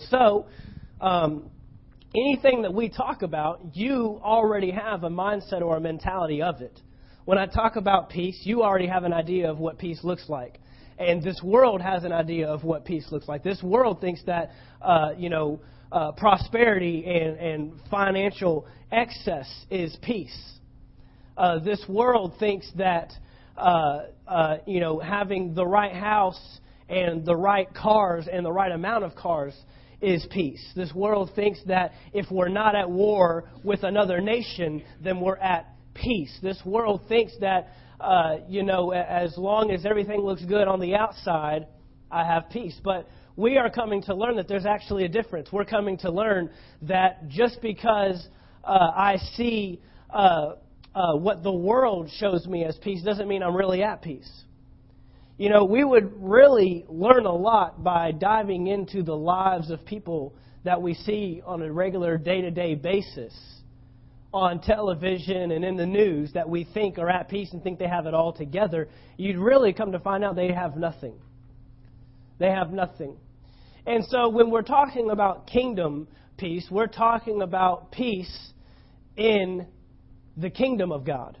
So, um, anything that we talk about, you already have a mindset or a mentality of it. When I talk about peace, you already have an idea of what peace looks like. And this world has an idea of what peace looks like. This world thinks that, uh, you know, uh, prosperity and, and financial excess is peace. Uh, this world thinks that, uh, uh, you know, having the right house and the right cars and the right amount of cars is peace. This world thinks that if we're not at war with another nation, then we're at peace. This world thinks that, uh, you know, as long as everything looks good on the outside, I have peace. But we are coming to learn that there's actually a difference. We're coming to learn that just because uh, I see uh, uh what the world shows me as peace doesn't mean I'm really at peace. You know, we would really learn a lot by diving into the lives of people that we see on a regular day to day basis on television and in the news that we think are at peace and think they have it all together. You'd really come to find out they have nothing. They have nothing. And so when we're talking about kingdom peace, we're talking about peace in the kingdom of God,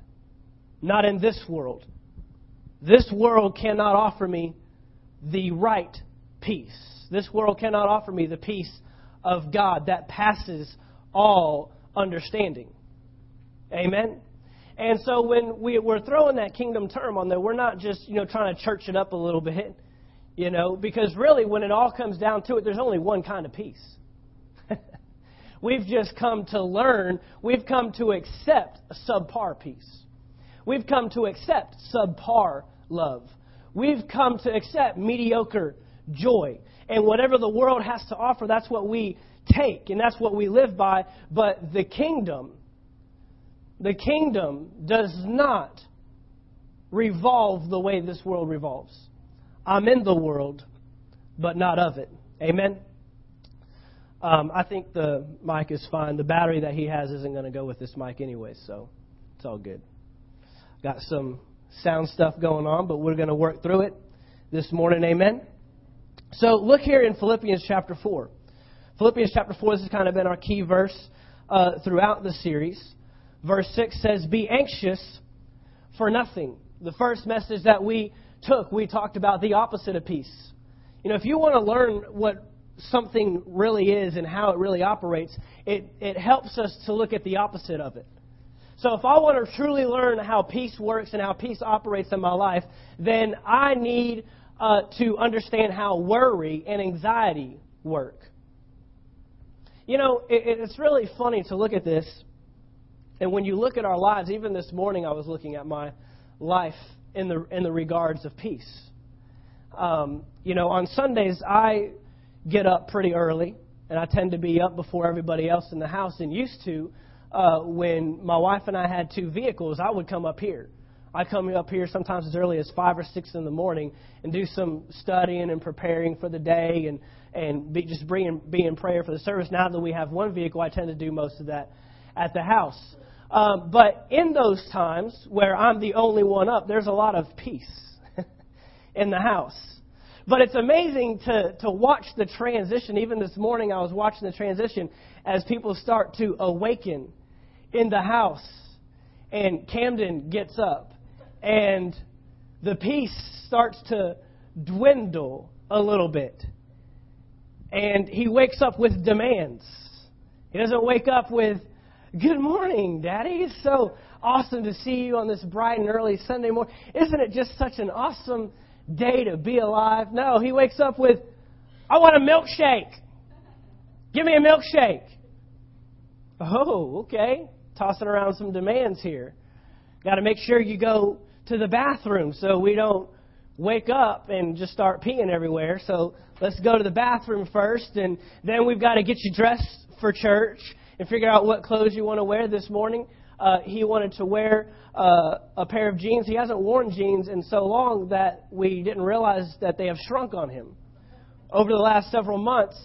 not in this world. This world cannot offer me the right peace. This world cannot offer me the peace of God that passes all understanding. Amen? And so when we, we're throwing that kingdom term on there, we're not just, you know, trying to church it up a little bit, you know, because really when it all comes down to it, there's only one kind of peace. we've just come to learn, we've come to accept a subpar peace. We've come to accept subpar love. We've come to accept mediocre joy. And whatever the world has to offer, that's what we take and that's what we live by. But the kingdom, the kingdom does not revolve the way this world revolves. I'm in the world, but not of it. Amen? Um, I think the mic is fine. The battery that he has isn't going to go with this mic anyway, so it's all good. Got some sound stuff going on, but we're going to work through it this morning. Amen. So look here in Philippians chapter 4. Philippians chapter 4, this has kind of been our key verse uh, throughout the series. Verse 6 says, Be anxious for nothing. The first message that we took, we talked about the opposite of peace. You know, if you want to learn what something really is and how it really operates, it, it helps us to look at the opposite of it. So if I want to truly learn how peace works and how peace operates in my life, then I need uh, to understand how worry and anxiety work. You know, it, it's really funny to look at this. And when you look at our lives, even this morning I was looking at my life in the, in the regards of peace. Um, you know, on Sundays, I get up pretty early, and I tend to be up before everybody else in the house and used to uh, when my wife and I had two vehicles, I would come up here. I come up here sometimes as early as five or six in the morning and do some studying and preparing for the day and and be, just bring be in prayer for the service. Now that we have one vehicle, I tend to do most of that at the house. Um, but in those times where I'm the only one up, there's a lot of peace in the house. But it's amazing to, to watch the transition. Even this morning, I was watching the transition as people start to awaken in the house, and Camden gets up, and the peace starts to dwindle a little bit. And he wakes up with demands. He doesn't wake up with, Good morning, Daddy. It's so awesome to see you on this bright and early Sunday morning. Isn't it just such an awesome day to be alive? No, he wakes up with, I want a milkshake. Give me a milkshake. Oh, okay tossing around some demands here. Got to make sure you go to the bathroom so we don't wake up and just start peeing everywhere. So let's go to the bathroom first, and then we've got to get you dressed for church and figure out what clothes you want to wear this morning. Uh, he wanted to wear uh, a pair of jeans. He hasn't worn jeans in so long that we didn't realize that they have shrunk on him. Over the last several months,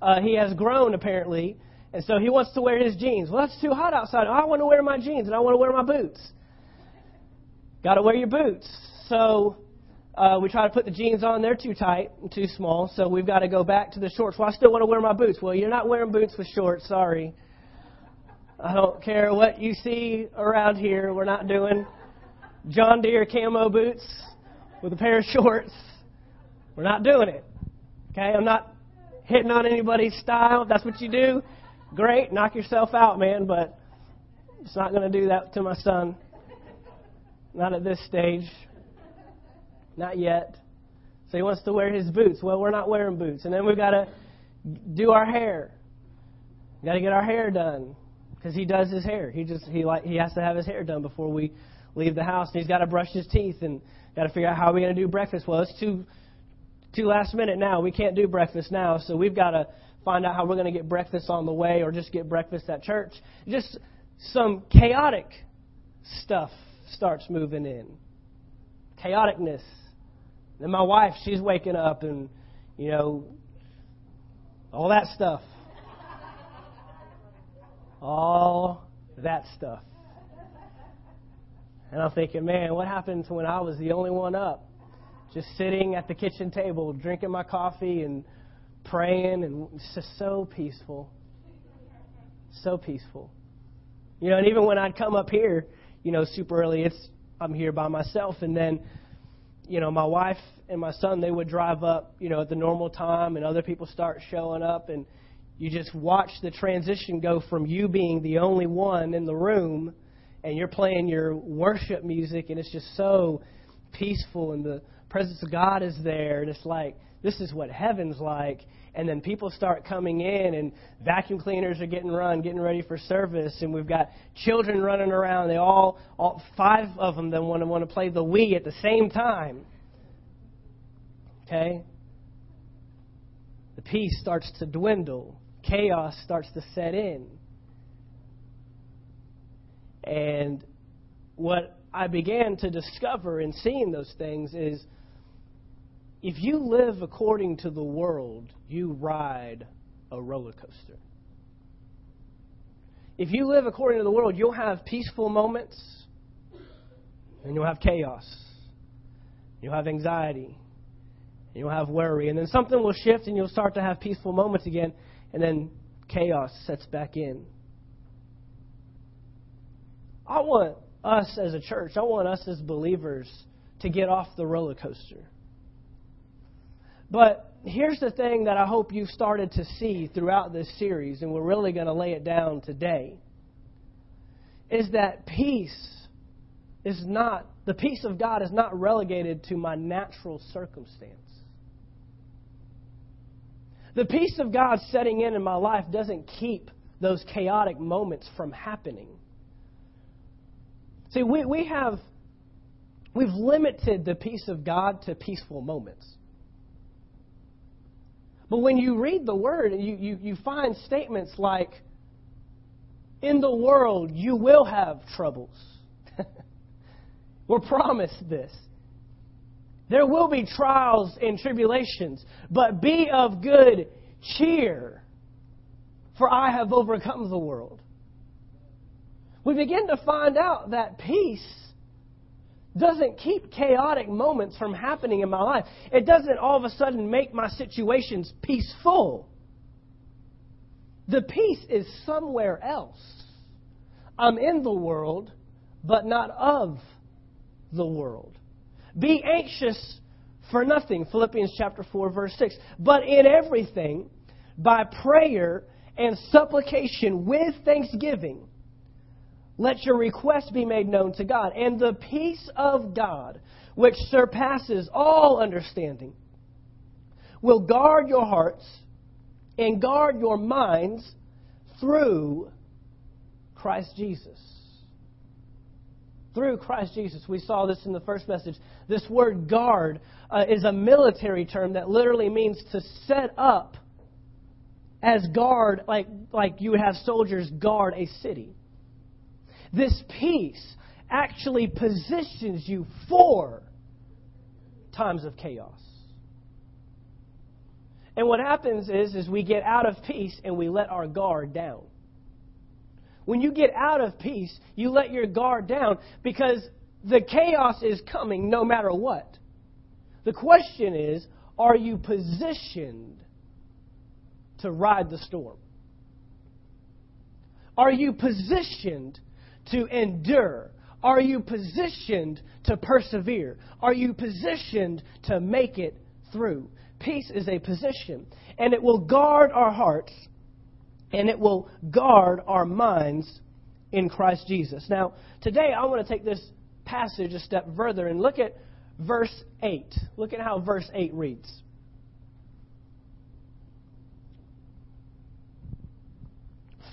uh, he has grown apparently, and so he wants to wear his jeans. Well, that's too hot outside. I want to wear my jeans and I want to wear my boots. Got to wear your boots. So uh, we try to put the jeans on. They're too tight and too small, so we've got to go back to the shorts. Well, I still want to wear my boots. Well, you're not wearing boots with shorts. Sorry. I don't care what you see around here. We're not doing John Deere camo boots with a pair of shorts. We're not doing it. Okay? I'm not hitting on anybody's style. If that's what you do, great. Knock yourself out, man. But it's not going to do that to my son. Not at this stage. Not yet. So he wants to wear his boots. Well, we're not wearing boots. And then we've got to do our hair. Got to get our hair done because he does his hair. He just he like he has to have his hair done before we leave the house. And he's got to brush his teeth and got to figure out how we're going to do breakfast. Well, it's too too last minute now. We can't do breakfast now, so we've got to find out how we're going to get breakfast on the way or just get breakfast at church. Just some chaotic stuff starts moving in. Chaoticness. Then my wife, she's waking up and, you know, all that stuff. All that stuff. And I'm thinking, man, what happened when I was the only one up? Just sitting at the kitchen table, drinking my coffee and praying, and it's just so peaceful. So peaceful. You know, and even when I'd come up here, you know, super early, it's I'm here by myself, and then, you know, my wife and my son they would drive up, you know, at the normal time, and other people start showing up, and you just watch the transition go from you being the only one in the room, and you're playing your worship music, and it's just so peaceful, and the presence of God is there, and it's like this is what heaven's like. And then people start coming in and vacuum cleaners are getting run getting ready for service. And we've got children running around. They all, all five of them that want to want to play the wii at the same time. Okay? The peace starts to dwindle. Chaos starts to set in. And what i began to discover in seeing those things is if you live according to the world, you ride a roller coaster. If you live according to the world, you'll have peaceful moments and you'll have chaos. You'll have anxiety. You'll have worry. And then something will shift and you'll start to have peaceful moments again. And then chaos sets back in. I want us as a church, I want us as believers to get off the roller coaster. But here's the thing that I hope you've started to see throughout this series, and we're really going to lay it down today, is that peace is not, the peace of God is not relegated to my natural circumstance. The peace of God setting in in my life doesn't keep those chaotic moments from happening. See, we, we have, we've limited the peace of God to peaceful moments. But when you read the word, you, you, you find statements like, in the world you will have troubles. We're promised this. There will be trials and tribulations, but be of good cheer, for I have overcome the world. We begin to find out that peace doesn't keep chaotic moments from happening in my life. It doesn't all of a sudden make my situations peaceful. The peace is somewhere else. I'm in the world, but not of the world. Be anxious for nothing, Philippians chapter 4 verse 6. But in everything, by prayer and supplication with thanksgiving, let your requests be made known to God. And the peace of God, which surpasses all understanding, will guard your hearts and guard your minds through Christ Jesus. Through Christ Jesus. We saw this in the first message. This word guard uh, is a military term that literally means to set up as guard, like, like you would have soldiers guard a city. This peace actually positions you for times of chaos. And what happens is, is we get out of peace and we let our guard down. When you get out of peace, you let your guard down because the chaos is coming no matter what. The question is are you positioned to ride the storm? Are you positioned to endure? Are you positioned to persevere? Are you positioned to make it through? Peace is a position, and it will guard our hearts and it will guard our minds in Christ Jesus. Now, today I want to take this passage a step further and look at verse 8. Look at how verse 8 reads.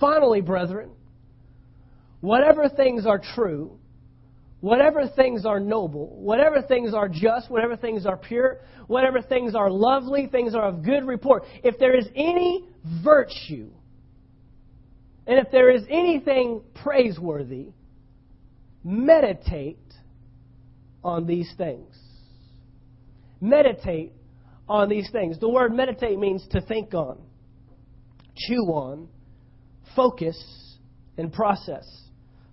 Finally, brethren, whatever things are true, whatever things are noble, whatever things are just, whatever things are pure, whatever things are lovely, things are of good report, if there is any virtue, and if there is anything praiseworthy, meditate on these things. Meditate on these things. The word meditate means to think on, chew on, focus, and process.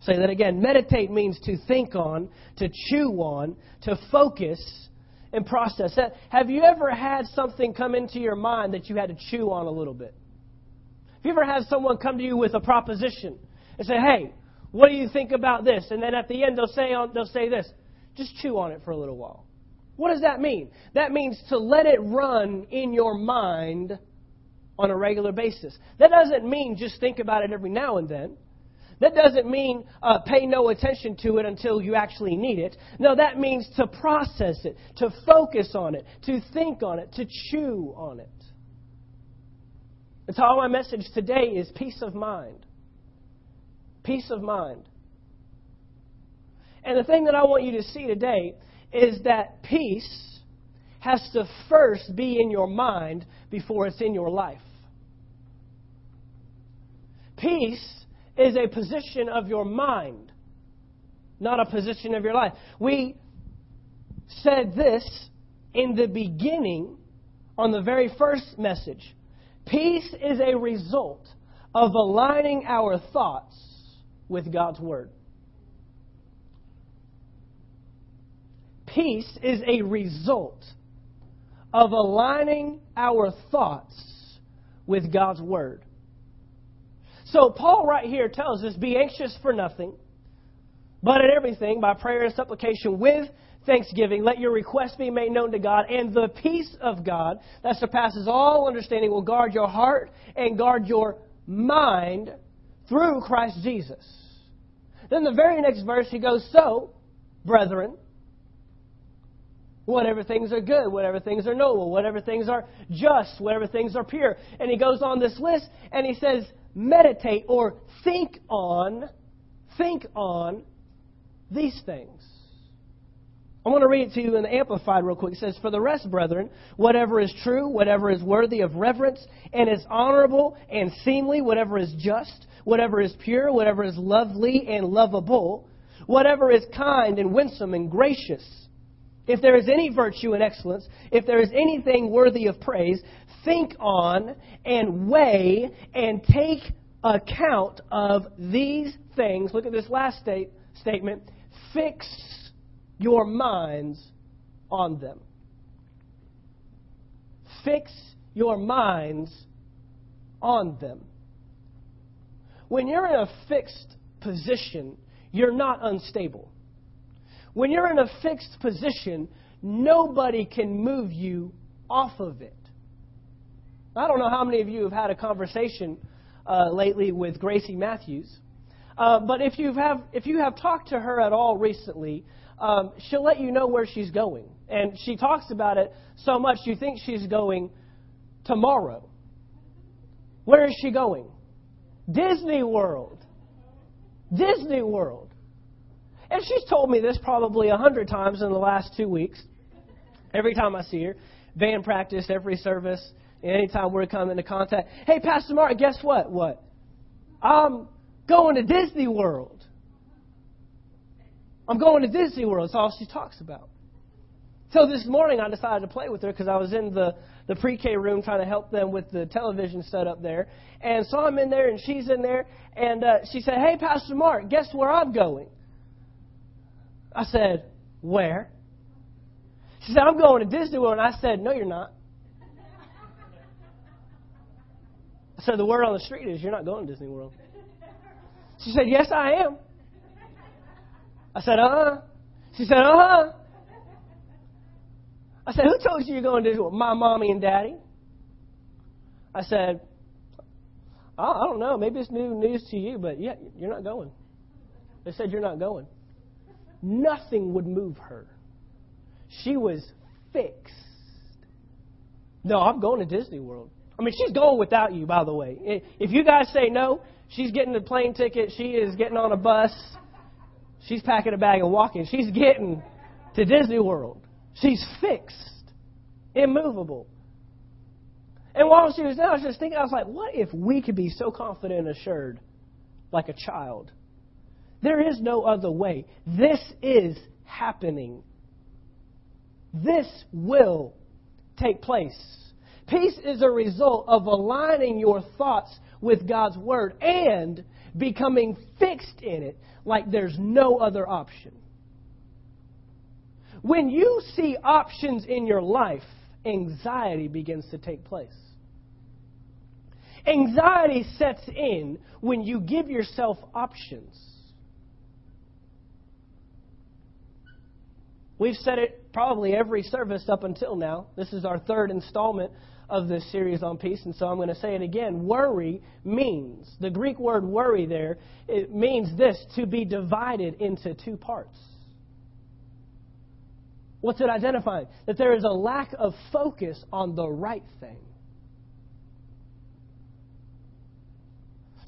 Say that again. Meditate means to think on, to chew on, to focus, and process. Have you ever had something come into your mind that you had to chew on a little bit? Have you ever had someone come to you with a proposition and say, hey, what do you think about this? And then at the end they'll say, they'll say this, just chew on it for a little while. What does that mean? That means to let it run in your mind on a regular basis. That doesn't mean just think about it every now and then. That doesn't mean uh, pay no attention to it until you actually need it. No, that means to process it, to focus on it, to think on it, to chew on it. So, all my message today is peace of mind. Peace of mind. And the thing that I want you to see today is that peace has to first be in your mind before it's in your life. Peace is a position of your mind, not a position of your life. We said this in the beginning on the very first message. Peace is a result of aligning our thoughts with God's Word. Peace is a result of aligning our thoughts with God's Word. So, Paul right here tells us be anxious for nothing, but in everything, by prayer and supplication with thanksgiving, let your requests be made known to God, and the peace of God that surpasses all understanding will guard your heart and guard your mind through Christ Jesus. Then the very next verse, he goes, So, brethren, whatever things are good, whatever things are noble, whatever things are just, whatever things are pure. And he goes on this list and he says, meditate or think on, think on these things. I want to read it to you in the Amplified real quick. It says, For the rest, brethren, whatever is true, whatever is worthy of reverence, and is honorable and seemly, whatever is just, whatever is pure, whatever is lovely and lovable, whatever is kind and winsome and gracious, if there is any virtue and excellence, if there is anything worthy of praise, think on and weigh and take account of these things. Look at this last state, statement. Fix your minds on them. Fix your minds on them. When you're in a fixed position, you're not unstable. When you're in a fixed position, nobody can move you off of it. I don't know how many of you have had a conversation uh, lately with Gracie Matthews, uh, but if you have if you have talked to her at all recently, um, she'll let you know where she's going. And she talks about it so much you think she's going tomorrow. Where is she going? Disney World. Disney World. And she's told me this probably a hundred times in the last two weeks. Every time I see her, band practice, every service, anytime we're coming into contact. Hey, Pastor Mark, guess what? What? I'm going to Disney World. I'm going to Disney World. That's all she talks about. So this morning I decided to play with her because I was in the, the pre K room trying to help them with the television set up there. And so I'm in there and she's in there. And uh, she said, Hey, Pastor Mark, guess where I'm going? I said, Where? She said, I'm going to Disney World. And I said, No, you're not. Said, The word on the street is you're not going to Disney World. She said, Yes, I am. I said, Uh huh. She said, Uh huh. I said, Who told you you're going to Disney World? My mommy and daddy. I said, oh, I don't know. Maybe it's new news to you, but yeah, you're not going. They said you're not going. Nothing would move her. She was fixed. No, I'm going to Disney World. I mean, she's going without you, by the way. If you guys say no, she's getting a plane ticket. She is getting on a bus. She's packing a bag and walking. She's getting to Disney World. She's fixed, immovable. And while she was there, I was just thinking, I was like, what if we could be so confident and assured like a child? There is no other way. This is happening. This will take place. Peace is a result of aligning your thoughts with God's Word and becoming fixed in it like there's no other option. When you see options in your life, anxiety begins to take place. Anxiety sets in when you give yourself options. We've said it probably every service up until now. This is our third installment of this series on peace, and so I'm going to say it again. Worry means, the Greek word worry there, it means this to be divided into two parts. What's it identifying? That there is a lack of focus on the right thing.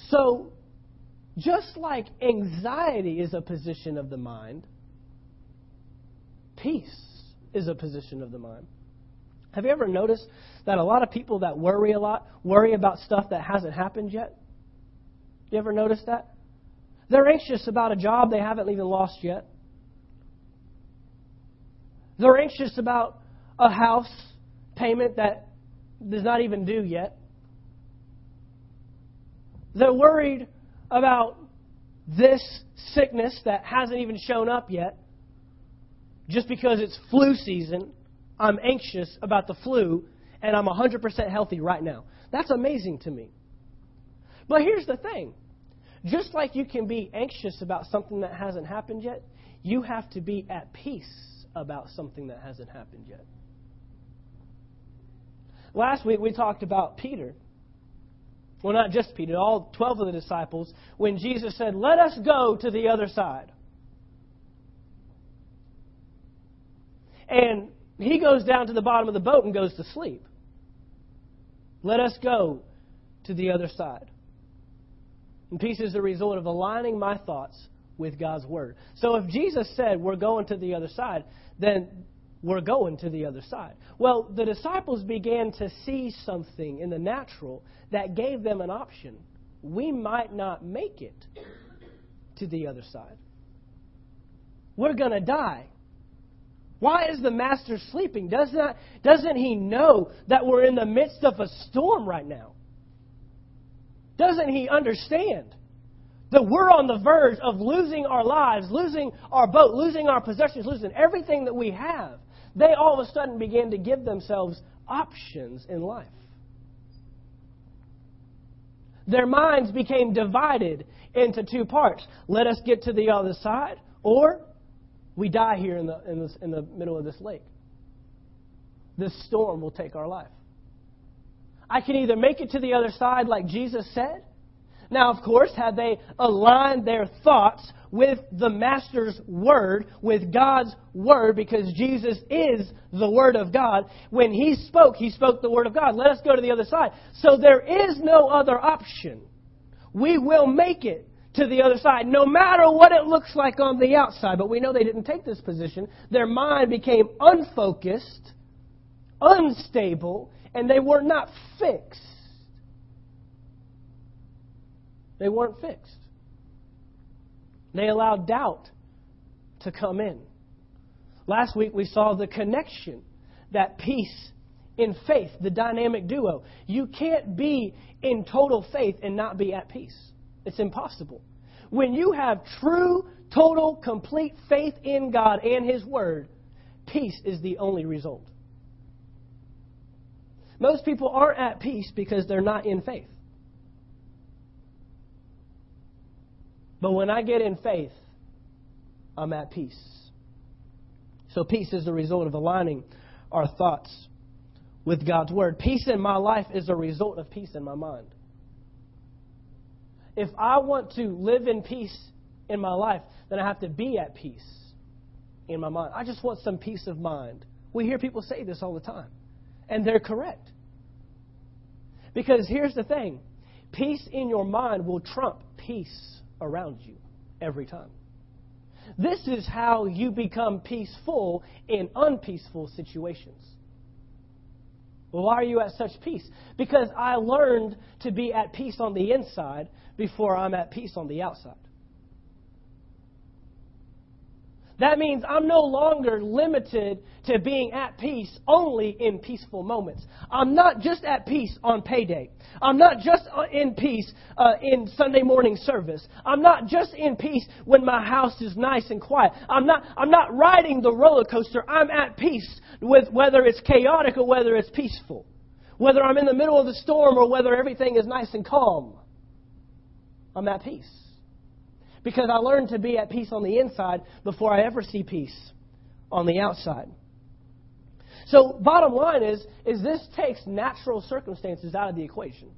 So, just like anxiety is a position of the mind, peace is a position of the mind. Have you ever noticed that a lot of people that worry a lot worry about stuff that hasn't happened yet? You ever notice that? They're anxious about a job they haven't even lost yet. They're anxious about a house payment that is not even due yet. They're worried about this sickness that hasn't even shown up yet. Just because it's flu season, I'm anxious about the flu and I'm 100% healthy right now. That's amazing to me. But here's the thing just like you can be anxious about something that hasn't happened yet, you have to be at peace about something that hasn't happened yet. Last week we talked about Peter well, not just Peter, all 12 of the disciples, when Jesus said, Let us go to the other side. And he goes down to the bottom of the boat and goes to sleep. Let us go to the other side. And peace is the result of aligning my thoughts with God's Word. So if Jesus said we're going to the other side, then we're going to the other side. Well, the disciples began to see something in the natural that gave them an option. We might not make it to the other side. We're going to die. Why is the master sleeping? Does not, doesn't he know that we're in the midst of a storm right now? Doesn't he understand that we're on the verge of losing our lives, losing our boat, losing our possessions, losing everything that we have? they all of a sudden began to give themselves options in life. Their minds became divided into two parts. Let us get to the other side, or we die here in the, in, this, in the middle of this lake. This storm will take our life. I can either make it to the other side like Jesus said, now, of course, had they aligned their thoughts with the Master's Word, with God's Word, because Jesus is the Word of God, when He spoke, He spoke the Word of God. Let us go to the other side. So there is no other option. We will make it to the other side, no matter what it looks like on the outside. But we know they didn't take this position. Their mind became unfocused, unstable, and they were not fixed. They weren't fixed. They allowed doubt to come in. Last week we saw the connection, that peace in faith, the dynamic duo. You can't be in total faith and not be at peace. It's impossible. When you have true, total, complete faith in God and His Word, peace is the only result. Most people aren't at peace because they're not in faith. But when I get in faith, I'm at peace. So peace is the result of aligning our thoughts with God's Word. Peace in my life is a result of peace in my mind. If I want to live in peace in my life, then I have to be at peace in my mind. I just want some peace of mind. We hear people say this all the time, and they're correct. Because here's the thing peace in your mind will trump peace around you every time. This is how you become peaceful in unpeaceful situations. Well, why are you at such peace? Because I learned to be at peace on the inside before I'm at peace on the outside. That means I'm no longer limited to being at peace only in peaceful moments. I'm not just at peace on payday. I'm not just uh, in peace uh, in Sunday morning service. I'm not just in peace when my house is nice and quiet. I'm not, I'm not riding the roller coaster. I'm at peace with whether it's chaotic or whether it's peaceful. Whether I'm in the middle of the storm or whether everything is nice and calm. I'm at peace because I learned to be at peace on the inside before I ever see peace on the outside. So, bottom line is, is this takes natural circumstances out of the equation.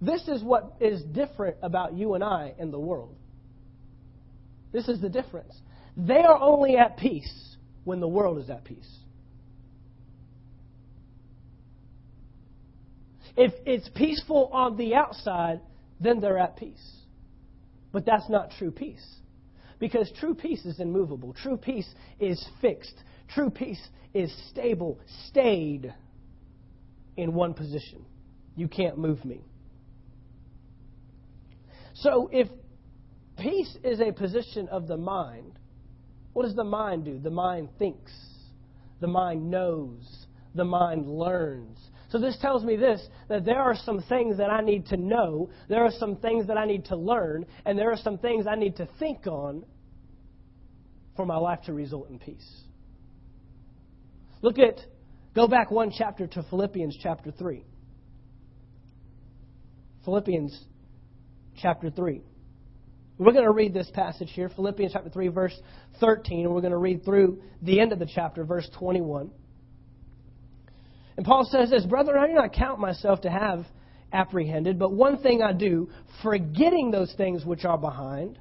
This is what is different about you and I in the world. This is the difference. They are only at peace when the world is at peace. If it's peaceful on the outside, then they're at peace. But that's not true peace. Because true peace is immovable. True peace is fixed. True peace is stable, stayed in one position. You can't move me. So if peace is a position of the mind, what does the mind do? The mind thinks, the mind knows, the mind learns, so this tells me this that there are some things that I need to know, there are some things that I need to learn, and there are some things I need to think on for my life to result in peace. Look at, go back one chapter to Philippians chapter 3. Philippians chapter 3. We're going to read this passage here, Philippians chapter 3, verse 13, and we're going to read through the end of the chapter, verse 21. And Paul says this Brother, I do not count myself to have apprehended, but one thing I do, forgetting those things which are behind,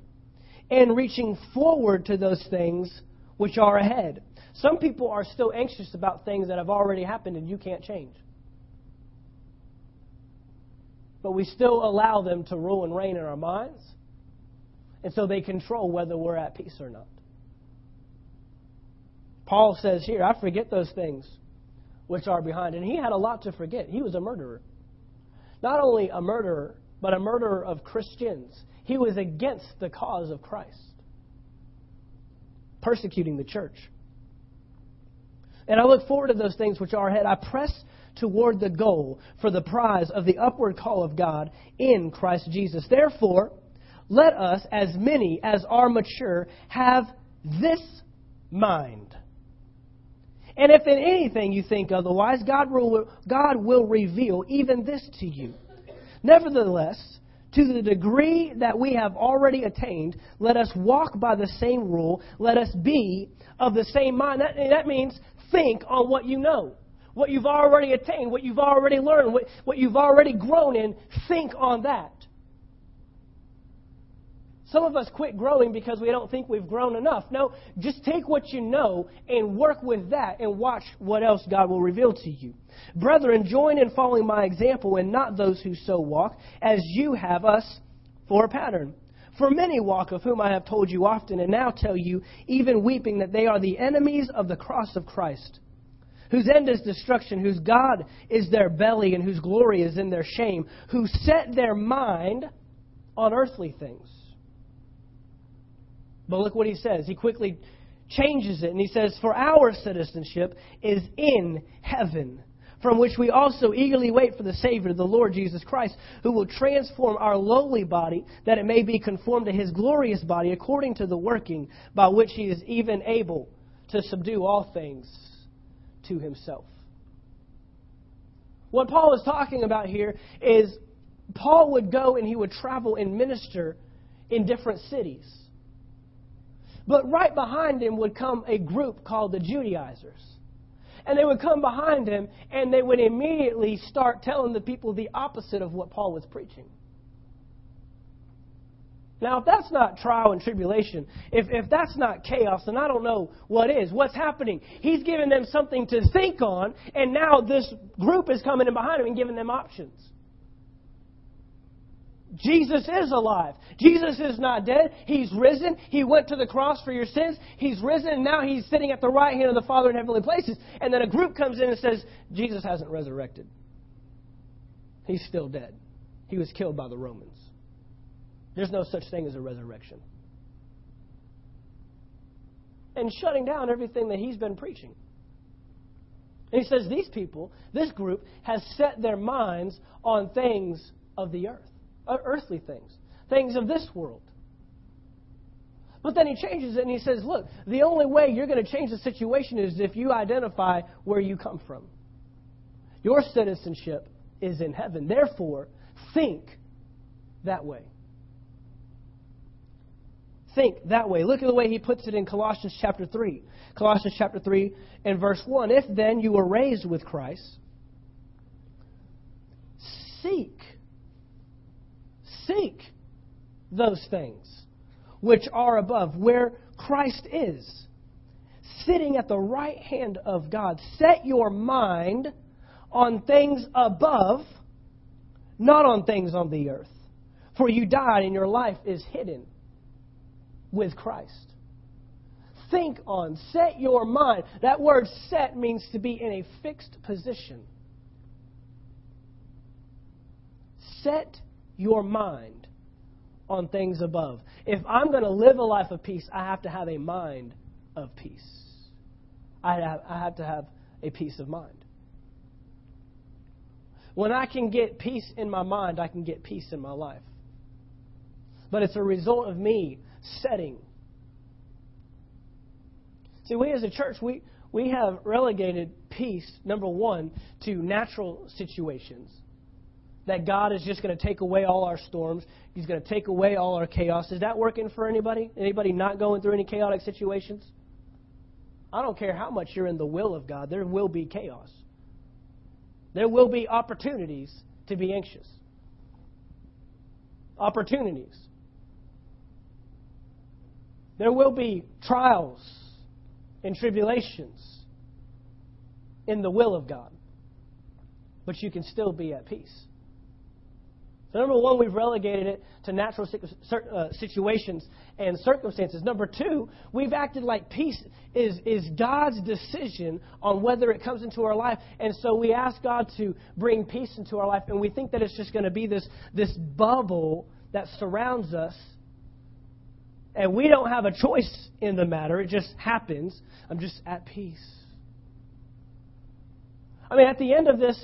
and reaching forward to those things which are ahead. Some people are still anxious about things that have already happened and you can't change. But we still allow them to rule and reign in our minds. And so they control whether we're at peace or not. Paul says here, I forget those things which are behind. And he had a lot to forget. He was a murderer. Not only a murderer, but a murderer of Christians. He was against the cause of Christ, persecuting the church. And I look forward to those things which are ahead. I press toward the goal for the prize of the upward call of God in Christ Jesus. Therefore, let us, as many as are mature, have this mind and if in anything you think otherwise, God will, God will reveal even this to you. Nevertheless, to the degree that we have already attained, let us walk by the same rule. Let us be of the same mind. That, that means think on what you know, what you've already attained, what you've already learned, what, what you've already grown in. Think on that. Some of us quit growing because we don't think we've grown enough. No, just take what you know and work with that and watch what else God will reveal to you. Brethren, join in following my example and not those who so walk, as you have us for a pattern. For many walk, of whom I have told you often, and now tell you, even weeping, that they are the enemies of the cross of Christ, whose end is destruction, whose God is their belly, and whose glory is in their shame, who set their mind on earthly things but look what he says. He quickly changes it and he says, For our citizenship is in heaven, from which we also eagerly wait for the Savior, the Lord Jesus Christ, who will transform our lowly body that it may be conformed to his glorious body according to the working by which he is even able to subdue all things to himself. What Paul is talking about here is Paul would go and he would travel and minister in different cities. But right behind him would come a group called the Judaizers. And they would come behind him and they would immediately start telling the people the opposite of what Paul was preaching. Now, if that's not trial and tribulation, if, if that's not chaos, then I don't know what is. What's happening? He's giving them something to think on, and now this group is coming in behind him and giving them options. Jesus is alive. Jesus is not dead. He's risen. He went to the cross for your sins. He's risen, and now he's sitting at the right hand of the Father in heavenly places. And then a group comes in and says, Jesus hasn't resurrected. He's still dead. He was killed by the Romans. There's no such thing as a resurrection. And shutting down everything that he's been preaching. And he says, These people, this group, has set their minds on things of the earth, Uh, earthly things, things of this world. But then he changes it and he says, Look, the only way you're going to change the situation is if you identify where you come from. Your citizenship is in heaven. Therefore, think that way think that way. Look at the way he puts it in Colossians chapter 3. Colossians chapter 3 and verse 1. If then you were raised with Christ, seek, seek those things which are above, where Christ is, sitting at the right hand of God. Set your mind on things above, not on things on the earth. For you died, and your life is hidden with Christ. Think on, set your mind. That word set means to be in a fixed position. Set your mind on things above. If I'm going to live a life of peace, I have to have a mind of peace. I have, I have to have a peace of mind. When I can get peace in my mind, I can get peace in my life. But it's a result of me setting. See, we as a church, we, we have relegated peace, number one, to natural situations. That God is just going to take away all our storms. He's going to take away all our chaos. Is that working for anybody? Anybody not going through any chaotic situations? I don't care how much you're in the will of God, there will be chaos. There will be opportunities to be anxious. Opportunities. There will be trials and tribulations in the will of God, but you can still be at peace. So, number one, we've relegated it to natural uh, situations and circumstances. Number two, we've acted like peace is, is God's decision on whether it comes into our life. And so we ask God to bring peace into our life, and we think that it's just going to be this, this bubble that surrounds us and we don't have a choice in the matter. It just happens. I'm just at peace. I mean, at the end of this,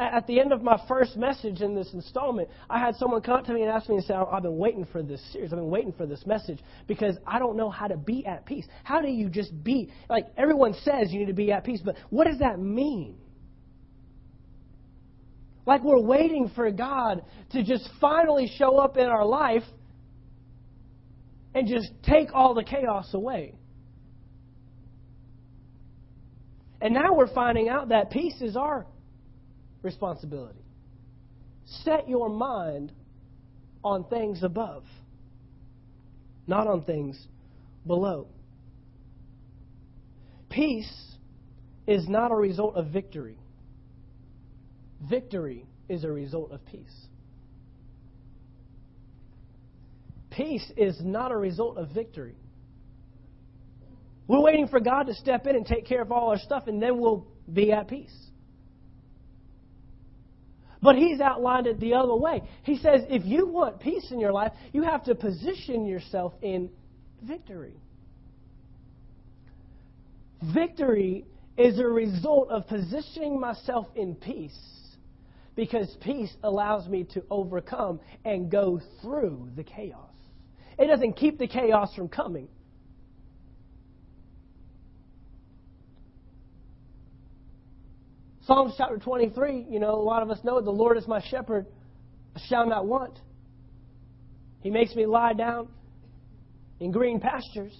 at the end of my first message in this installment, I had someone come up to me and ask me and say, I've been waiting for this series. I've been waiting for this message because I don't know how to be at peace. How do you just be? Like, everyone says you need to be at peace, but what does that mean? Like, we're waiting for God to just finally show up in our life and just take all the chaos away. And now we're finding out that peace is our responsibility. Set your mind on things above, not on things below. Peace is not a result of victory. Victory is a result of peace. peace is not a result of victory. We're waiting for God to step in and take care of all our stuff, and then we'll be at peace. But he's outlined it the other way. He says if you want peace in your life, you have to position yourself in victory. Victory is a result of positioning myself in peace because peace allows me to overcome and go through the chaos. It doesn't keep the chaos from coming. Psalms chapter 23, you know, a lot of us know it. The Lord is my shepherd, I shall not want. He makes me lie down in green pastures.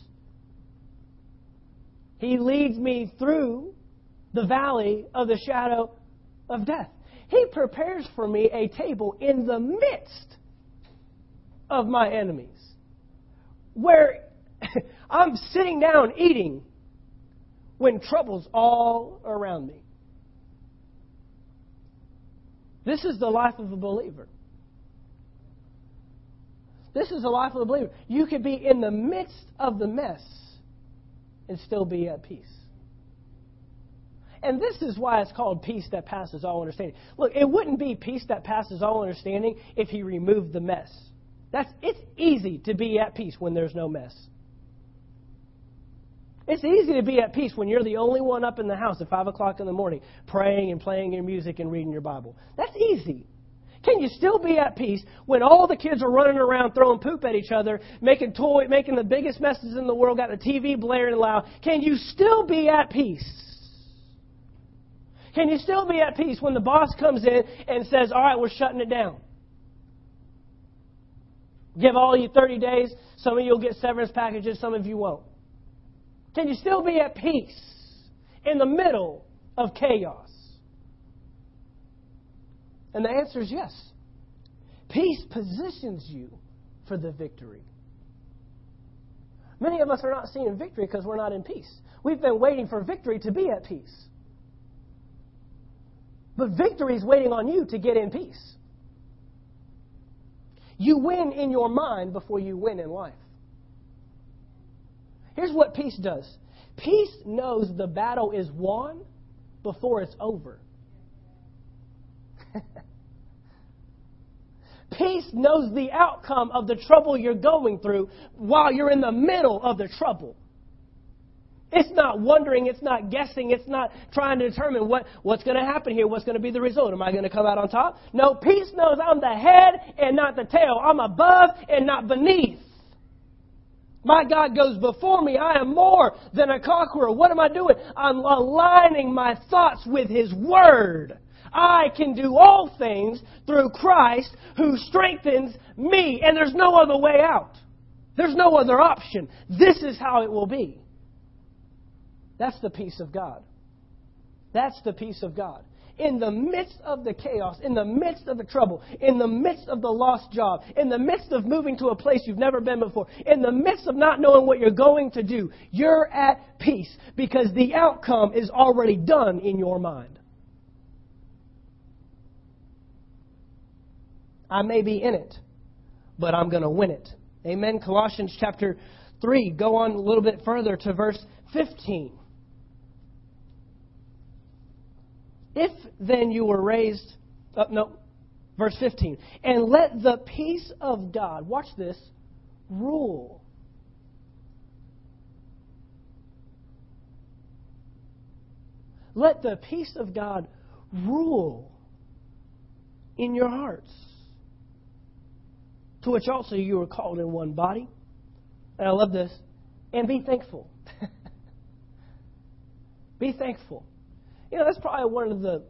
He leads me through the valley of the shadow of death. He prepares for me a table in the midst of my enemies, where I'm sitting down eating when trouble's all around me. This is the life of a believer. This is the life of a believer. You could be in the midst of the mess and still be at peace. And this is why it's called peace that passes all understanding. Look, it wouldn't be peace that passes all understanding if he removed the mess. That's it's easy to be at peace when there's no mess. It's easy to be at peace when you're the only one up in the house at five o'clock in the morning, praying and playing your music and reading your Bible. That's easy. Can you still be at peace when all the kids are running around throwing poop at each other, making toy, making the biggest messes in the world, got the TV blaring loud? Can you still be at peace? Can you still be at peace when the boss comes in and says, "All right, we're shutting it down"? Give all you 30 days. Some of you will get severance packages, some of you won't. Can you still be at peace in the middle of chaos? And the answer is yes. Peace positions you for the victory. Many of us are not seeing victory because we're not in peace. We've been waiting for victory to be at peace. But victory is waiting on you to get in peace. You win in your mind before you win in life. Here's what peace does peace knows the battle is won before it's over. Peace knows the outcome of the trouble you're going through while you're in the middle of the trouble. It's not wondering, it's not guessing, it's not trying to determine what, what's going to happen here, what's going to be the result. Am I going to come out on top? No, peace knows I'm the head and not the tail. I'm above and not beneath. My God goes before me. I am more than a conqueror. What am I doing? I'm aligning my thoughts with His Word. I can do all things through Christ who strengthens me. And there's no other way out. There's no other option. This is how it will be. That's the peace of God. That's the peace of God. In the midst of the chaos, in the midst of the trouble, in the midst of the lost job, in the midst of moving to a place you've never been before, in the midst of not knowing what you're going to do, you're at peace because the outcome is already done in your mind. I may be in it, but I'm going to win it. Amen. Colossians chapter 3. Go on a little bit further to verse 15. If then you were raised, uh, no, verse 15, and let the peace of God, watch this, rule. Let the peace of God rule in your hearts to which also you were called in one body. And I love this. And be thankful. be thankful. You know, that's probably one of the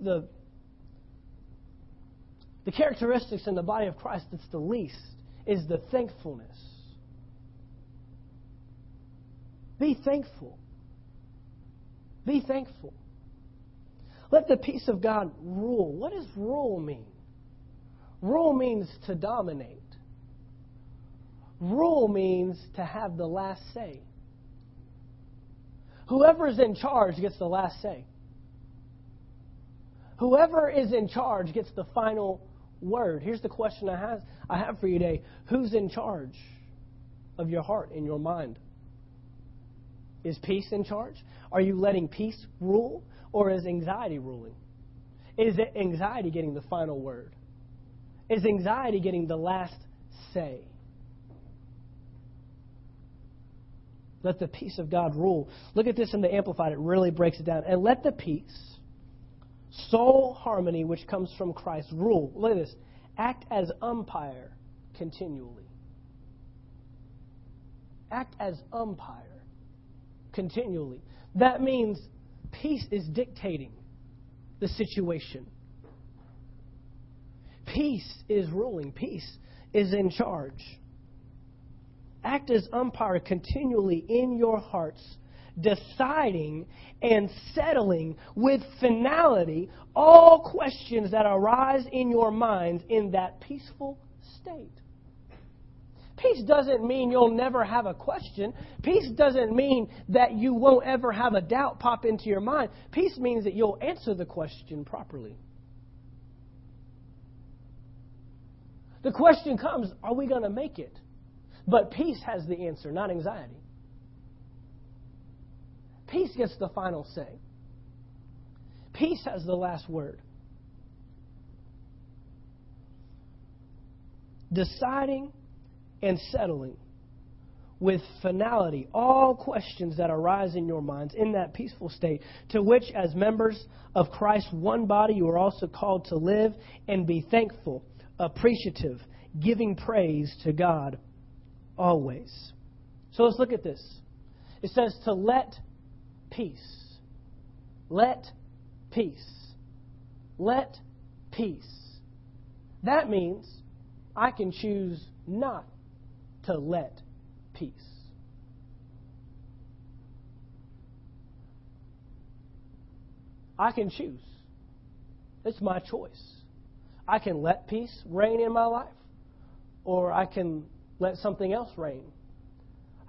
the the characteristics in the body of Christ that's the least is the thankfulness. Be thankful. Be thankful. Let the peace of God rule. What does rule mean? Rule means to dominate. Rule means to have the last say. Whoever is in charge gets the last say. Whoever is in charge gets the final word. Here's the question I have, I have for you today Who's in charge of your heart and your mind? Is peace in charge? Are you letting peace rule, or is anxiety ruling? Is anxiety getting the final word? Is anxiety getting the last say? Let the peace of God rule. Look at this in the Amplified, it really breaks it down. And let the peace, soul harmony, which comes from Christ, rule. Look at this. Act as umpire continually. Act as umpire continually. That means peace is dictating the situation. Peace is ruling, peace is in charge. Act as umpire continually in your hearts, deciding and settling with finality all questions that arise in your minds in that peaceful state. Peace doesn't mean you'll never have a question. Peace doesn't mean that you won't ever have a doubt pop into your mind. Peace means that you'll answer the question properly. The question comes are we going to make it? But peace has the answer, not anxiety. Peace gets the final say. Peace has the last word. Deciding and settling with finality all questions that arise in your minds in that peaceful state, to which, as members of Christ's one body, you are also called to live and be thankful, appreciative, giving praise to God always. So let's look at this. It says to let peace. Let peace. Let peace. That means I can choose not to let peace. I can choose. It's my choice. I can let peace reign in my life, or I can let something else reign.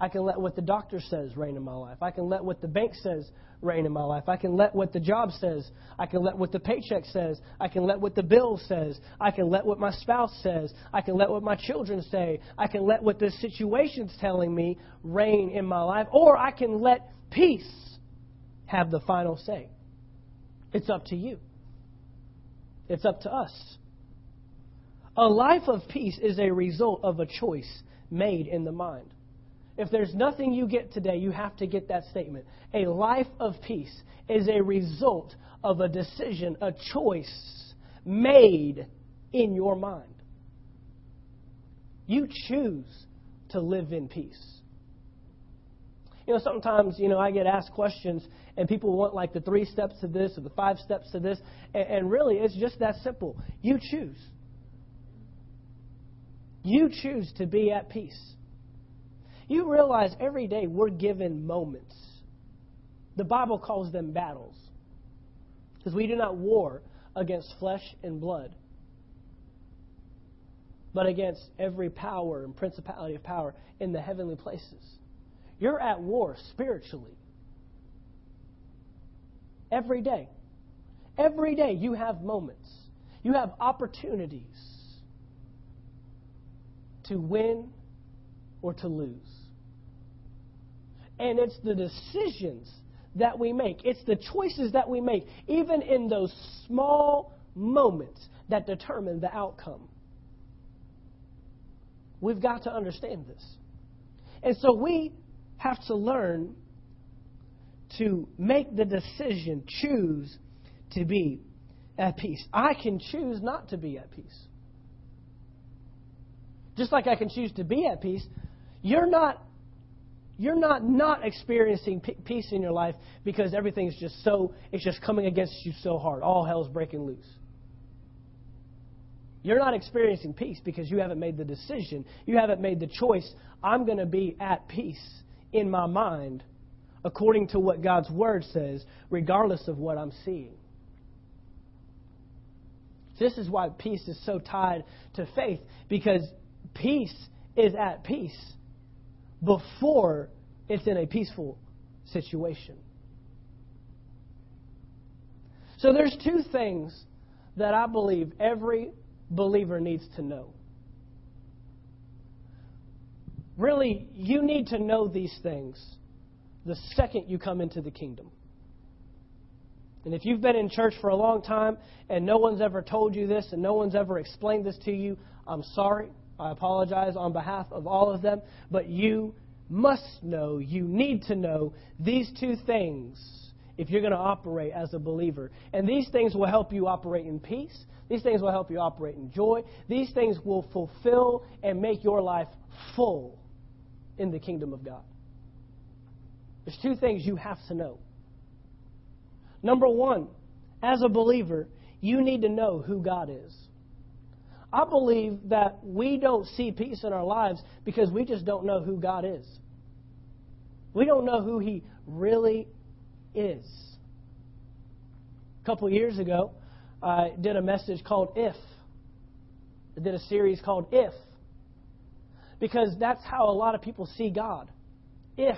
I can let what the doctor says reign in my life. I can let what the bank says reign in my life. I can let what the job says. I can let what the paycheck says. I can let what the bill says. I can let what my spouse says. I can let what my children say. I can let what the situation's telling me reign in my life. Or I can let peace have the final say. It's up to you. It's up to us. A life of peace is a result of a choice made in the mind. If there's nothing you get today, you have to get that statement. A life of peace is a result of a decision, a choice made in your mind. You choose to live in peace. You know, sometimes, you know, I get asked questions and people want like the three steps to this or the five steps to this. And, and really, it's just that simple. You choose. You choose to be at peace. You realize every day we're given moments. The Bible calls them battles. Because we do not war against flesh and blood, but against every power and principality of power in the heavenly places. You're at war spiritually. Every day. Every day you have moments. You have opportunities to win or to lose. And it's the decisions that we make, it's the choices that we make, even in those small moments that determine the outcome. We've got to understand this. And so we have to learn to make the decision, choose to be at peace. I can choose not to be at peace. Just like I can choose to be at peace, you're not you're not not experiencing peace in your life because everything's just so it's just coming against you so hard. All hell's breaking loose. You're not experiencing peace because you haven't made the decision. You haven't made the choice. I'm going to be at peace in my mind according to what God's word says, regardless of what I'm seeing. This is why peace is so tied to faith because peace is at peace before it's in a peaceful situation. So there's two things that I believe every believer needs to know. Really, you need to know these things the second you come into the kingdom. And if you've been in church for a long time and no one's ever told you this and no one's ever explained this to you, I'm sorry. I apologize on behalf of all of them, but you must know, you need to know these two things if you're going to operate as a believer. And these things will help you operate in peace. These things will help you operate in joy. These things will fulfill and make your life full in the kingdom of God. There's two things you have to know. Number one, as a believer, you need to know who God is. I believe that we don't see peace in our lives because we just don't know who God is. We don't know who He really is. A couple years ago, I did a message called If. I did a series called If. Because that's how a lot of people see God. If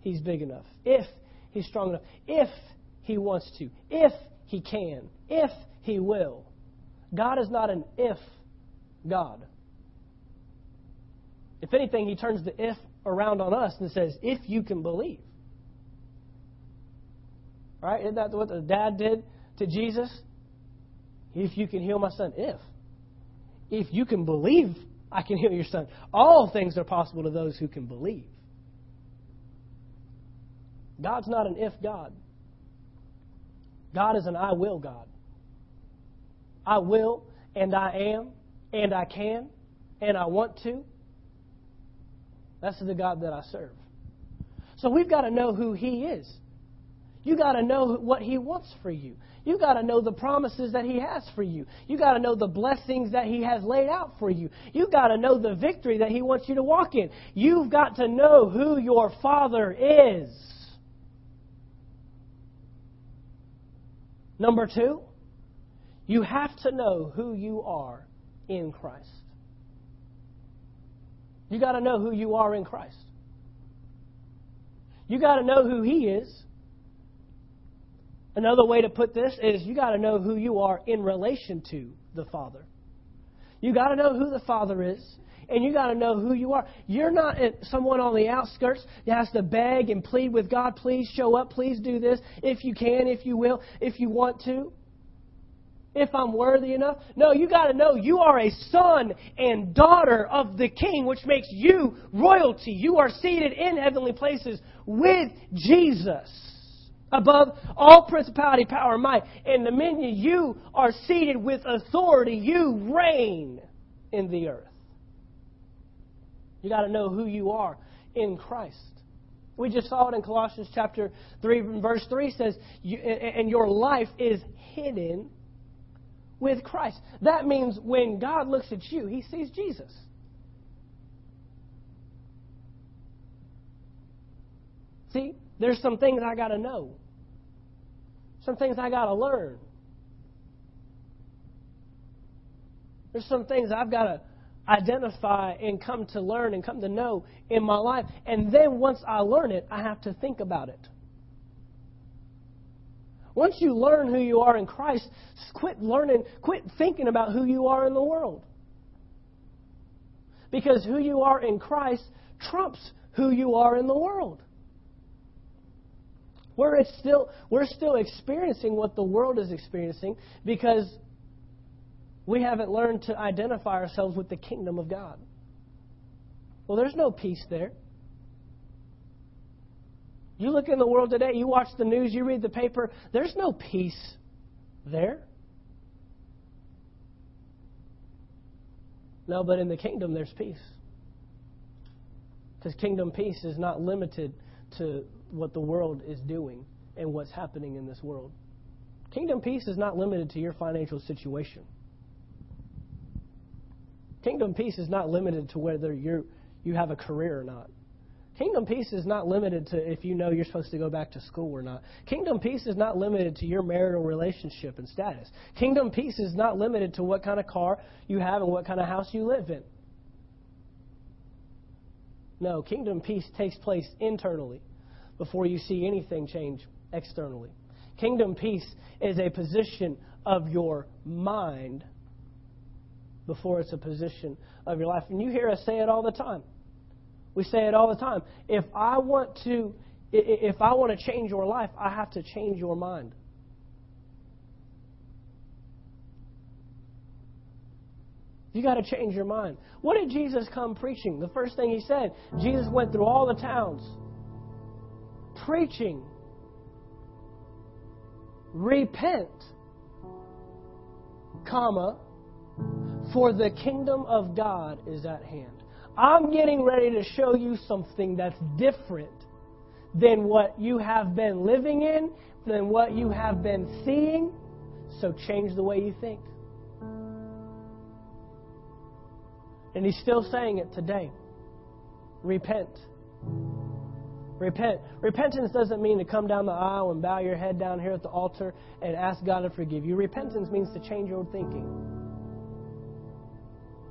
He's big enough, if He's strong enough, if He wants to, if He can, if He will. God is not an if God. If anything, He turns the if around on us and says, if you can believe. Right? Isn't that what the dad did to Jesus? If you can heal my son, if. If you can believe, I can heal your son. All things are possible to those who can believe. God's not an if God. God is an I will God. I will, and I am, and I can, and I want to. That's the God that I serve. So we've got to know who He is. You got to know what He wants for you. You got to know the promises that He has for you. You got to know the blessings that He has laid out for you. You got to know the victory that He wants you to walk in. You've got to know who your Father is. Number two, you have to know who you are in Christ. You got to know who you are in Christ. You got to know who He is. Another way to put this is you got to know who you are in relation to the Father. You got to know who the Father is, and you got to know who you are. You're not someone on the outskirts that has to beg and plead with God, please show up, please do this, if you can, if you will, if you want to if I'm worthy enough. No, you got to know you are a son and daughter of the King, which makes you royalty. You are seated in heavenly places with Jesus. Above all principality, power, might, and dominion, you are seated with authority. You reign in the earth. You got to know who you are in Christ. We just saw it in Colossians chapter 3, verse 3 says, And your life is hidden with Christ. That means when God looks at you, he sees Jesus. See, there's some things I got to know, some things I got to learn. There's some things I've got to identify and come to learn and come to know in my life. And then once I learn it, I have to think about it. Once you learn who you are in Christ, quit learning, quit thinking about who you are in the world. Because who you are in Christ trumps who you are in the world. We're still, we're still experiencing what the world is experiencing because we haven't learned to identify ourselves with the kingdom of God. Well, there's no peace there. You look in the world today, you watch the news, you read the paper, there's no peace there. No, but in the kingdom, there's peace. Because kingdom peace is not limited to what the world is doing and what's happening in this world. Kingdom peace is not limited to your financial situation. Kingdom peace is not limited to whether you you have a career or not. Kingdom peace is not limited to if you know you're supposed to go back to school or not. Kingdom peace is not limited to your marital relationship and status. Kingdom peace is not limited to what kind of car you have and what kind of house you live in. No, kingdom peace takes place internally before you see anything change externally. Kingdom peace is a position of your mind before it's a position of your life. And you hear us say it all the time. We say it all the time. If I want to if I want to change your life, I have to change your mind. You got to change your mind. What did Jesus come preaching? The first thing he said, Jesus went through all the towns preaching, repent, comma, for the kingdom of God is at hand. I'm getting ready to show you something that's different than what you have been living in, than what you have been seeing, so change the way you think. And he's still saying it today. Repent. Repent. Repentance doesn't mean to come down the aisle and bow your head down here at the altar and ask God to forgive you. Repentance means to change your thinking.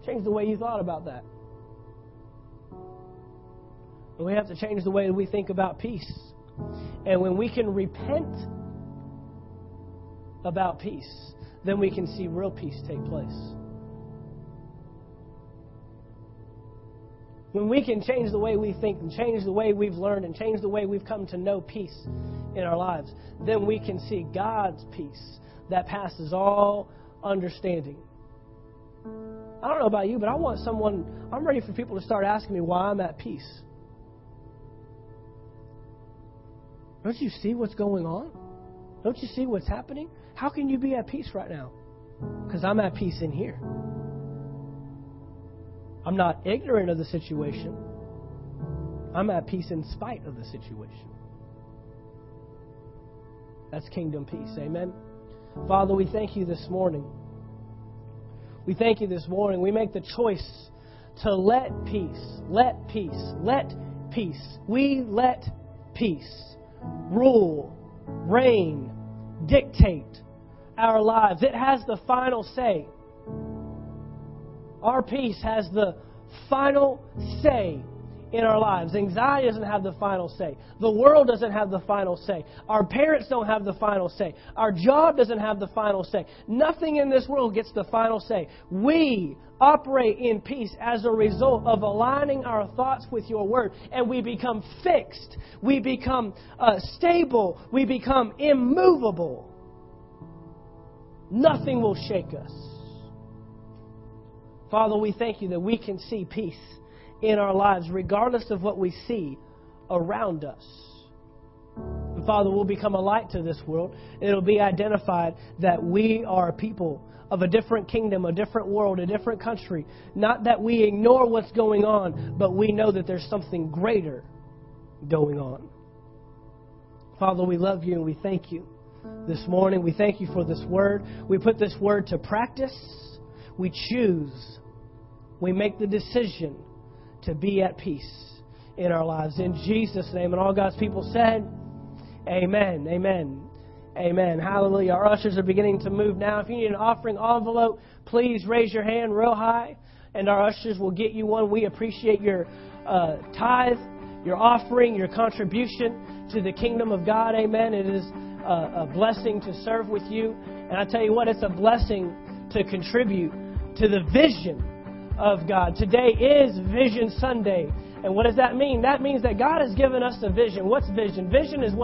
Change the way you thought about that. We have to change the way we think about peace. And when we can repent about peace, then we can see real peace take place. When we can change the way we think and change the way we've learned and change the way we've come to know peace in our lives, then we can see God's peace that passes all understanding. I don't know about you, but I want someone, I'm ready for people to start asking me why I'm at peace. Don't you see what's going on? Don't you see what's happening? How can you be at peace right now? Because I'm at peace in here. I'm not ignorant of the situation. I'm at peace in spite of the situation. That's kingdom peace. Amen. Father, we thank you this morning. We thank you this morning. We make the choice to let peace, let peace, let peace. We let peace rule, reign, dictate our lives. It has the final say. Our peace has the final say in our lives. Anxiety doesn't have the final say. The world doesn't have the final say. Our parents don't have the final say. Our job doesn't have the final say. Nothing in this world gets the final say. We operate in peace as a result of aligning our thoughts with your word, and we become fixed. We become uh, stable. We become immovable. Nothing will shake us. Father, we thank you that we can see peace in our lives, regardless of what we see around us. And Father, we'll become a light to this world. It'll be identified that we are a people of a different kingdom, a different world, a different country. Not that we ignore what's going on, but we know that there's something greater going on. Father, we love you and we thank you this morning. We thank you for this word. We put this word to practice. We choose we make the decision to be at peace in our lives. In Jesus' name. And all God's people said, Amen. Amen. Amen. Hallelujah. Our ushers are beginning to move now. If you need an offering envelope, please raise your hand real high, and our ushers will get you one. We appreciate your uh, tithe, your offering, your contribution to the kingdom of God. Amen. It is a, a blessing to serve with you. And I tell you what, it's a blessing to contribute to the vision of God. Today is Vision Sunday. And what does that mean? That means that God has given us a vision. What's vision? Vision is what